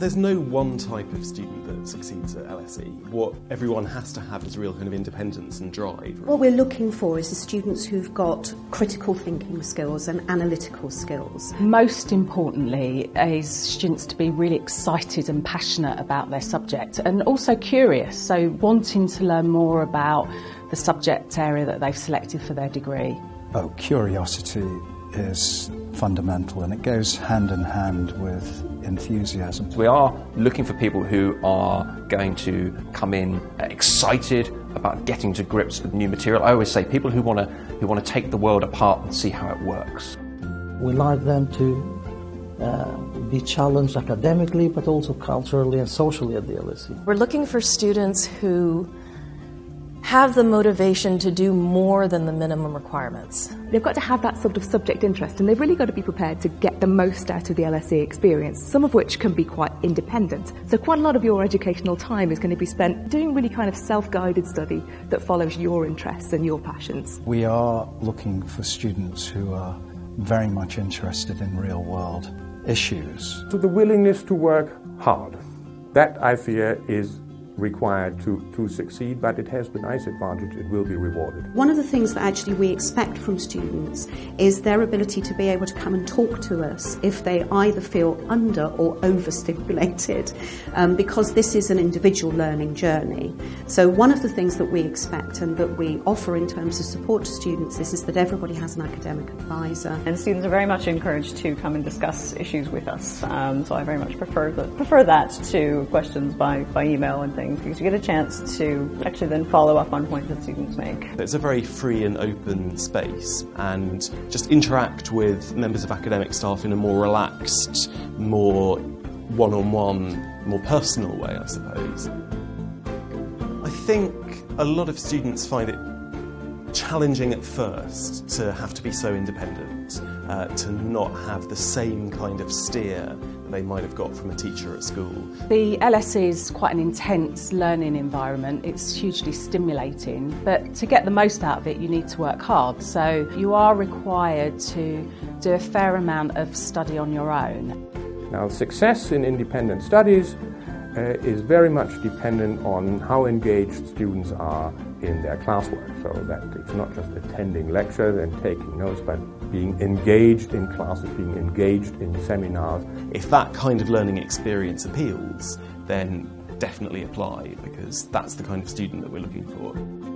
There's no one type of student that succeeds at LSE. What everyone has to have is real kind of independence and drive. What we're looking for is the students who've got critical thinking skills and analytical skills. Most importantly is students to be really excited and passionate about their subject and also curious, so wanting to learn more about the subject area that they've selected for their degree. Oh, curiosity is fundamental and it goes hand in hand with enthusiasm. We are looking for people who are going to come in excited about getting to grips with new material. I always say people who want to who want to take the world apart and see how it works. We like them to uh, be challenged academically, but also culturally and socially at the LSE. We're looking for students who have the motivation to do more than the minimum requirements. They've got to have that sort of subject interest and they've really got to be prepared to get the most out of the LSE experience, some of which can be quite independent. So quite a lot of your educational time is going to be spent doing really kind of self-guided study that follows your interests and your passions. We are looking for students who are very much interested in real world issues. So the willingness to work hard, that I fear is required to, to succeed, but it has the nice advantage it will be rewarded. One of the things that actually we expect from students is their ability to be able to come and talk to us if they either feel under or overstimulated, um, because this is an individual learning journey. So, one of the things that we expect and that we offer in terms of support to students is, is that everybody has an academic advisor. And students are very much encouraged to come and discuss issues with us. Um, so, I very much prefer, the, prefer that to questions by, by email and things because you get a chance to actually then follow up on points that students make. It's a very free and open space and just interact with members of academic staff in a more relaxed, more one on one, more personal way, I suppose. I think a lot of students find it challenging at first to have to be so independent, uh, to not have the same kind of steer that they might have got from a teacher at school. The LSE is quite an intense learning environment. It's hugely stimulating, but to get the most out of it, you need to work hard. So you are required to do a fair amount of study on your own. Now, success in independent studies Uh, is very much dependent on how engaged students are in their classwork. So that it's not just attending lectures and taking notes, but being engaged in classes, being engaged in seminars. If that kind of learning experience appeals, then definitely apply because that's the kind of student that we're looking for.